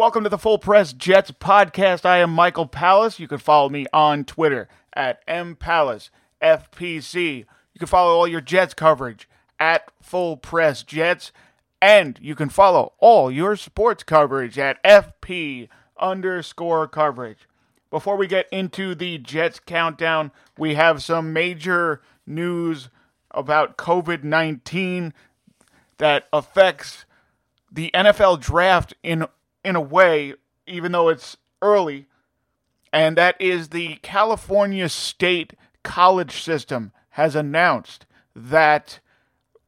Welcome to the Full Press Jets podcast. I am Michael Palace. You can follow me on Twitter at mpalacefpc. You can follow all your Jets coverage at Full Press Jets, and you can follow all your sports coverage at FP underscore coverage. Before we get into the Jets countdown, we have some major news about COVID 19 that affects the NFL draft in in a way, even though it's early, and that is the California State College System has announced that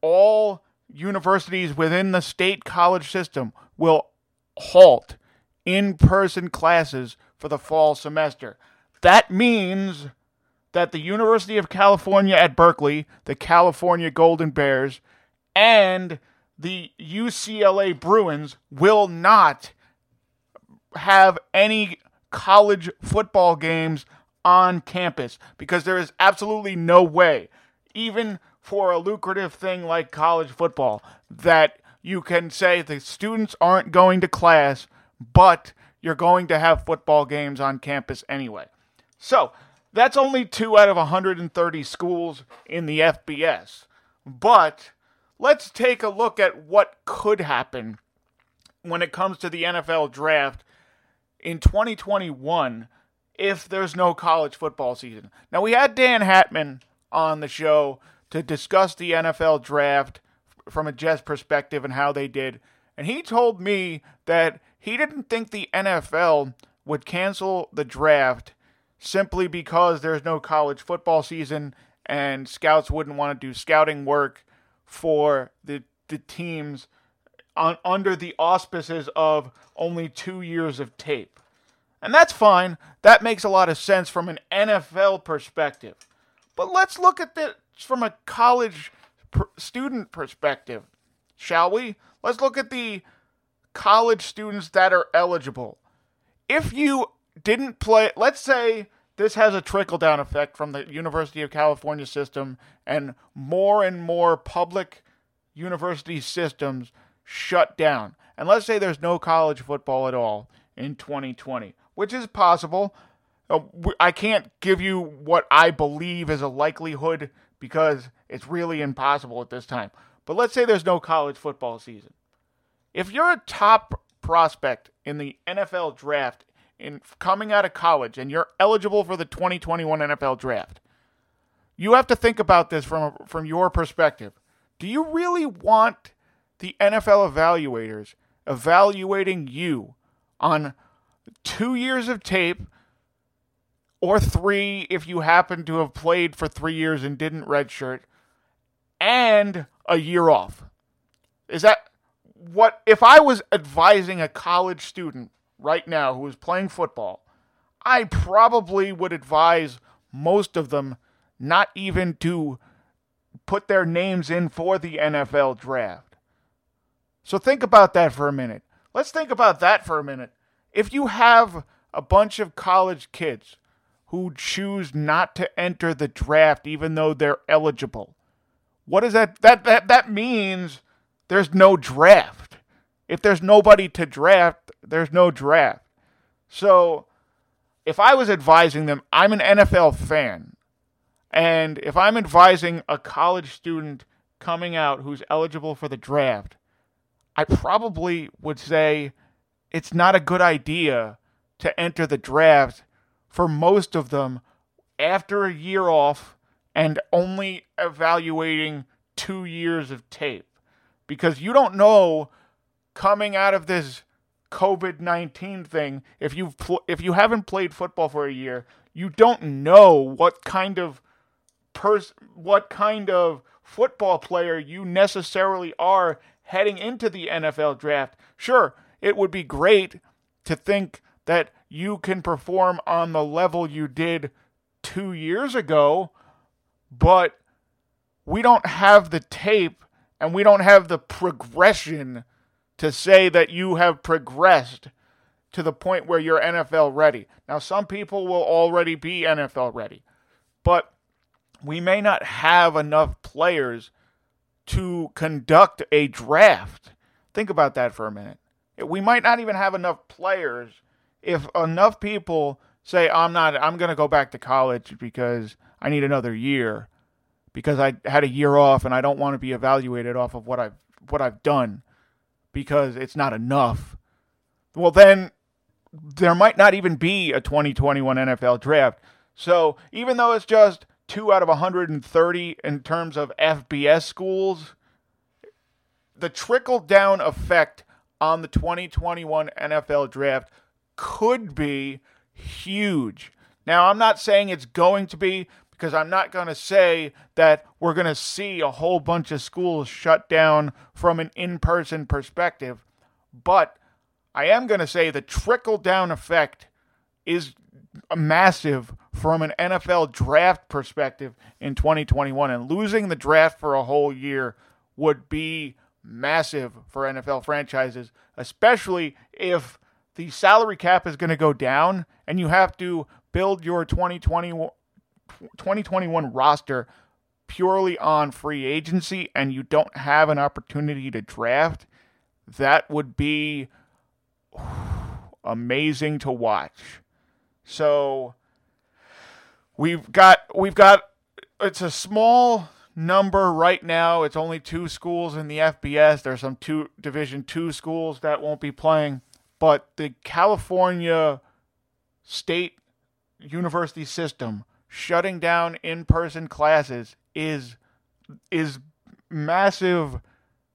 all universities within the state college system will halt in person classes for the fall semester. That means that the University of California at Berkeley, the California Golden Bears, and the UCLA Bruins will not have any college football games on campus because there is absolutely no way, even for a lucrative thing like college football, that you can say the students aren't going to class, but you're going to have football games on campus anyway. So that's only two out of 130 schools in the FBS. But let's take a look at what could happen when it comes to the NFL draft in 2021 if there's no college football season. Now, we had Dan Hatman on the show to discuss the NFL draft from a Jets perspective and how they did. And he told me that he didn't think the NFL would cancel the draft simply because there's no college football season and scouts wouldn't want to do scouting work for the the teams on, under the auspices of only 2 years of tape. And that's fine. That makes a lot of sense from an NFL perspective. But let's look at this from a college student perspective, shall we? Let's look at the college students that are eligible. If you didn't play, let's say this has a trickle down effect from the University of California system, and more and more public university systems shut down. and let's say there's no college football at all in 2020, which is possible. Uh, I can't give you what I believe is a likelihood because it's really impossible at this time. But let's say there's no college football season. If you're a top prospect in the NFL draft in coming out of college and you're eligible for the 2021 NFL draft, you have to think about this from from your perspective. Do you really want the NFL evaluators evaluating you on 2 years of tape or 3 if you happen to have played for 3 years and didn't redshirt and a year off? Is that what if I was advising a college student right now who is playing football, I probably would advise most of them not even to put their names in for the NFL draft. So think about that for a minute. Let's think about that for a minute. If you have a bunch of college kids who choose not to enter the draft even though they're eligible, what is that that that that means there's no draft. If there's nobody to draft, there's no draft. So if I was advising them, I'm an NFL fan. And if I'm advising a college student coming out who's eligible for the draft, I probably would say it's not a good idea to enter the draft for most of them after a year off and only evaluating two years of tape because you don't know coming out of this COVID nineteen thing. If you pl- if you haven't played football for a year, you don't know what kind of pers- what kind of football player you necessarily are heading into the NFL draft. Sure, it would be great to think that you can perform on the level you did two years ago, but we don't have the tape and we don't have the progression to say that you have progressed to the point where you're NFL ready. Now, some people will already be NFL ready, but we may not have enough players to conduct a draft. Think about that for a minute. We might not even have enough players if enough people say I'm not I'm going to go back to college because I need another year because I had a year off and I don't want to be evaluated off of what I've what I've done because it's not enough. Well, then there might not even be a 2021 NFL draft. So even though it's just two out of 130 in terms of FBS schools, the trickle down effect on the 2021 NFL draft could be huge. Now, I'm not saying it's going to be because I'm not going to say that we're going to see a whole bunch of schools shut down from an in person perspective, but I am going to say the trickle down effect is massive from an NFL draft perspective in 2021. And losing the draft for a whole year would be massive for NFL franchises, especially if the salary cap is going to go down and you have to build your 2020, 2021 roster purely on free agency and you don't have an opportunity to draft. That would be amazing to watch. So we've got we've got it's a small number right now. It's only two schools in the FBS. There's some two Division 2 schools that won't be playing, but the California state university system shutting down in-person classes is is massive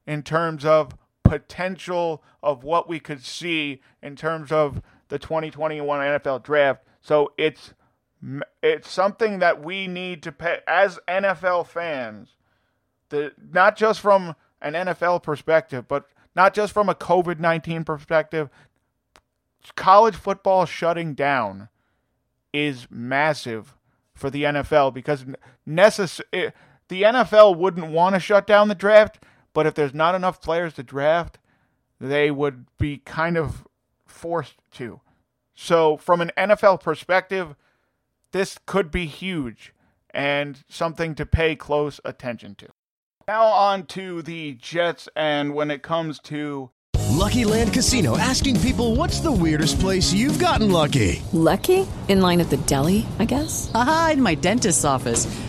in terms of potential of what we could see in terms of the 2021 NFL draft. So it's it's something that we need to pay as NFL fans. The not just from an NFL perspective, but not just from a COVID 19 perspective. College football shutting down is massive for the NFL because necess- it, the NFL wouldn't want to shut down the draft, but if there's not enough players to draft, they would be kind of forced to. So, from an NFL perspective, this could be huge and something to pay close attention to. Now, on to the Jets, and when it comes to Lucky Land Casino asking people what's the weirdest place you've gotten lucky? Lucky? In line at the deli, I guess? Aha, in my dentist's office.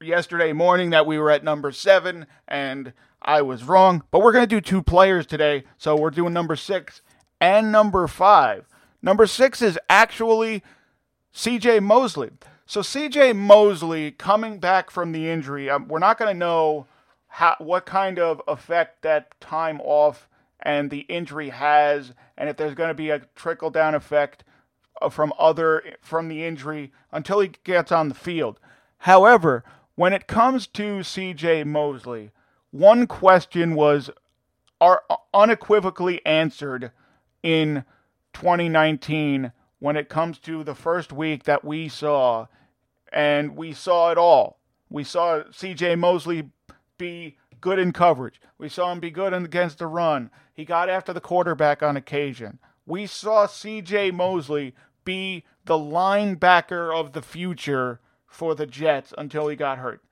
yesterday morning that we were at number seven, and I was wrong. But we're going to do two players today, so we're doing number six and number five. Number six is actually CJ Mosley. So CJ Mosley coming back from the injury, um, we're not going to know how, what kind of effect that time off and the injury has, and if there's going to be a trickle down effect uh, from other from the injury until he gets on the field. However, when it comes to CJ Mosley, one question was are unequivocally answered in 2019 when it comes to the first week that we saw and we saw it all. We saw CJ Mosley be good in coverage. We saw him be good against the run. He got after the quarterback on occasion. We saw CJ Mosley be the linebacker of the future for the Jets until he got hurt.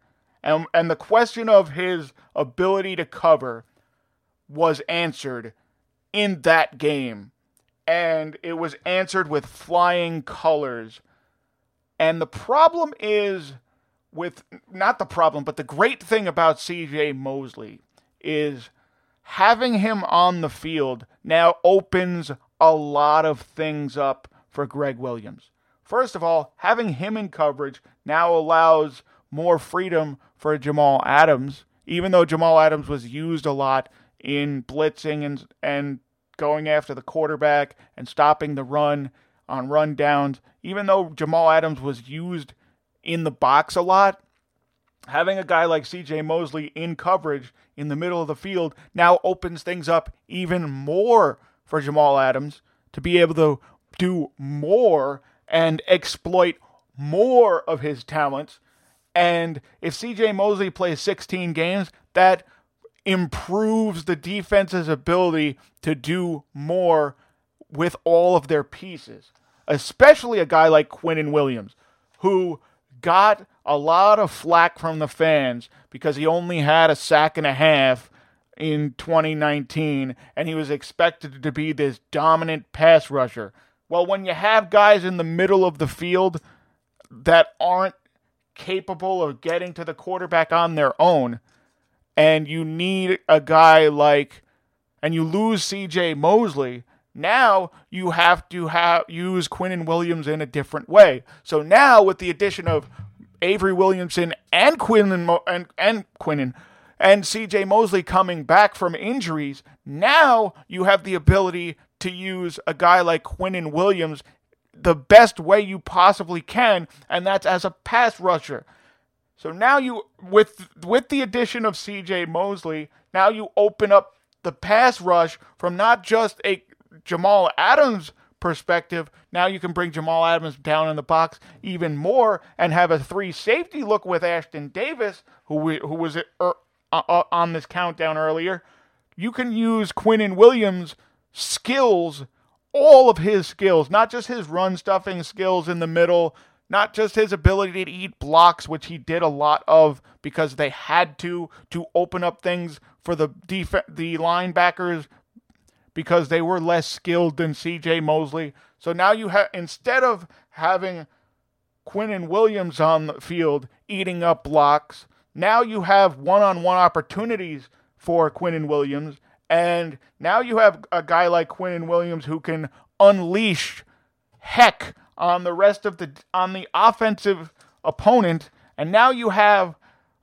And, and the question of his ability to cover was answered in that game. And it was answered with flying colors. And the problem is with not the problem, but the great thing about CJ Mosley is having him on the field now opens a lot of things up for Gregg Williams. First of all, having him in coverage now allows more freedom for Jamal Adams, even though Jamal Adams was used a lot in blitzing and and going after the quarterback and stopping the run on run downs. Even though Jamal Adams was used in the box a lot, having a guy like CJ Mosley in coverage in the middle of the field now opens things up even more for Jamal Adams to be able to do more and exploit more of his talents. And if CJ Mosley plays 16 games, that improves the defense's ability to do more with all of their pieces, especially a guy like Quinnen Williams, who got a lot of flack from the fans because he only had a sack and a half in 2019 and he was expected to be this dominant pass rusher. Well, when you have guys in the middle of the field that aren't capable of getting to the quarterback on their own, and you need a guy like, and you lose CJ Mosley, now you have to have use Quinnen Williams in a different way. So now with the addition of Avery Williamson and Quinnen Mo- and and Quinnen and CJ Mosley coming back from injuries, now you have the ability to use a guy like Quinn and Williams the best way you possibly can, and that's as a pass rusher. So now you with with the addition of CJ Mosley, now you open up the pass rush from not just a Jamal Adams perspective. Now you can bring Jamal Adams down in the box even more and have a three safety look with Ashtyn Davis, who we, who was er, uh, on this countdown earlier. You can use Quinnen Williams' skills, all of his skills, not just his run stuffing skills in the middle, not just his ability to eat blocks, which he did a lot of because they had to to open up things for the def- the linebackers because they were less skilled than C.J. Mosley. So now you have instead of having Quinnen Williams on the field eating up blocks, now you have one-on-one opportunities for Quinnen Williams, And now you have a guy like Quinnen Williams who can unleash heck on the rest of the on the offensive opponent and now you have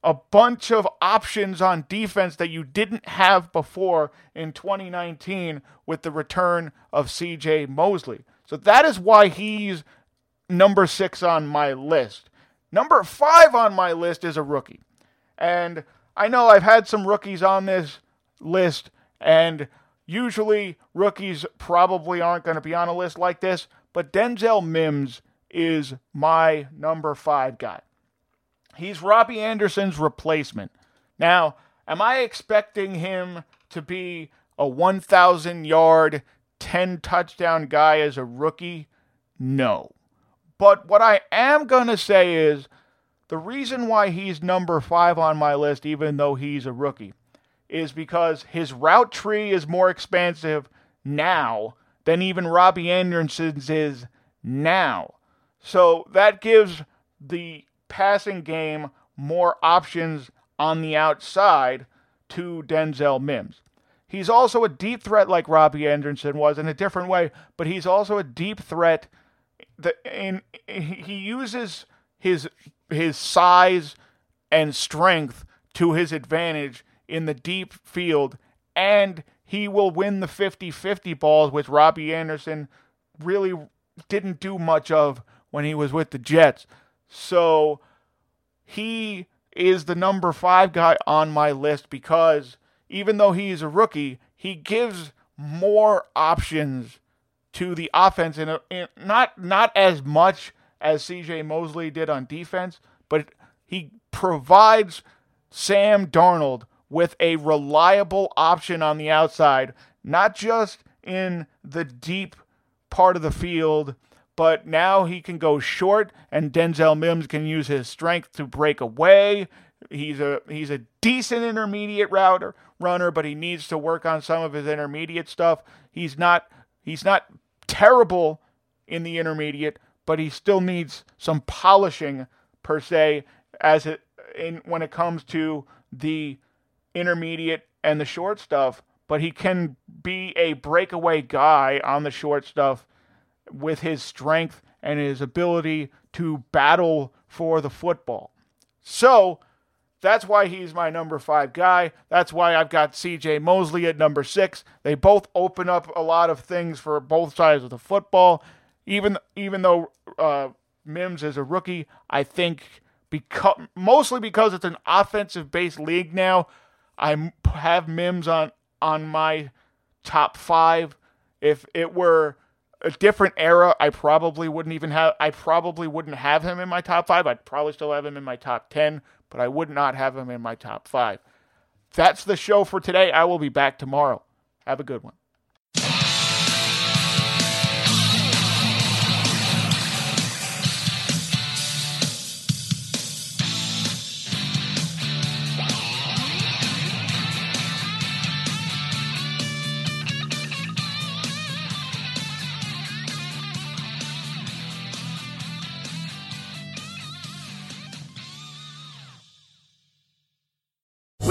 a bunch of options on defense that you didn't have before in 2019 with the return of CJ Mosley. So that is why he's number 6 on my list. Number 5 on my list is a rookie. And I know I've had some rookies on this list and usually rookies probably aren't going to be on a list like this, but Denzel Mims is my number 5 guy. He's Robbie Anderson's replacement. Now, am I expecting him to be a 1,000 yard, 10 touchdown guy as a rookie? No. But what I am going to say is the reason why he's number five on my list, even though he's a rookie, is because his route tree is more expansive now than even Robbie Anderson's is now. So that gives the passing game more options on the outside to Denzel Mims. He's also a deep threat like Robbie Anderson was in a different way, but he's also a deep threat that in he uses his his size and strength to his advantage in the deep field and he will win the 50-50 balls which Robbie Anderson really didn't do much of when he was with the Jets. So he is the number five guy on my list because even though he is a rookie, he gives more options to the offense, and not not as much as C.J. Mosley did on defense, but he provides Sam Darnold with a reliable option on the outside, not just in the deep part of the field but now he can go short, and Denzel Mims can use his strength to break away. He's a he's a decent intermediate router runner, but he needs to work on some of his intermediate stuff. He's not he's not terrible in the intermediate, but he still needs some polishing per se as it in when it comes to the intermediate and the short stuff. But he can be a breakaway guy on the short stuff with his strength and his ability to battle for the football. So that's why he's my number five guy. That's why I've got CJ Mosley at number six. They both open up a lot of things for both sides of the football. Even even though uh, Mims is a rookie, I think because mostly because it's an offensive based league now, I have Mims on on my top five. If it were a different era, I probably wouldn't even have. I probably wouldn't have him in my top five. I'd probably still have him in my top ten, but I would not have him in my top five. That's the show for today. I will be back tomorrow. Have a good one.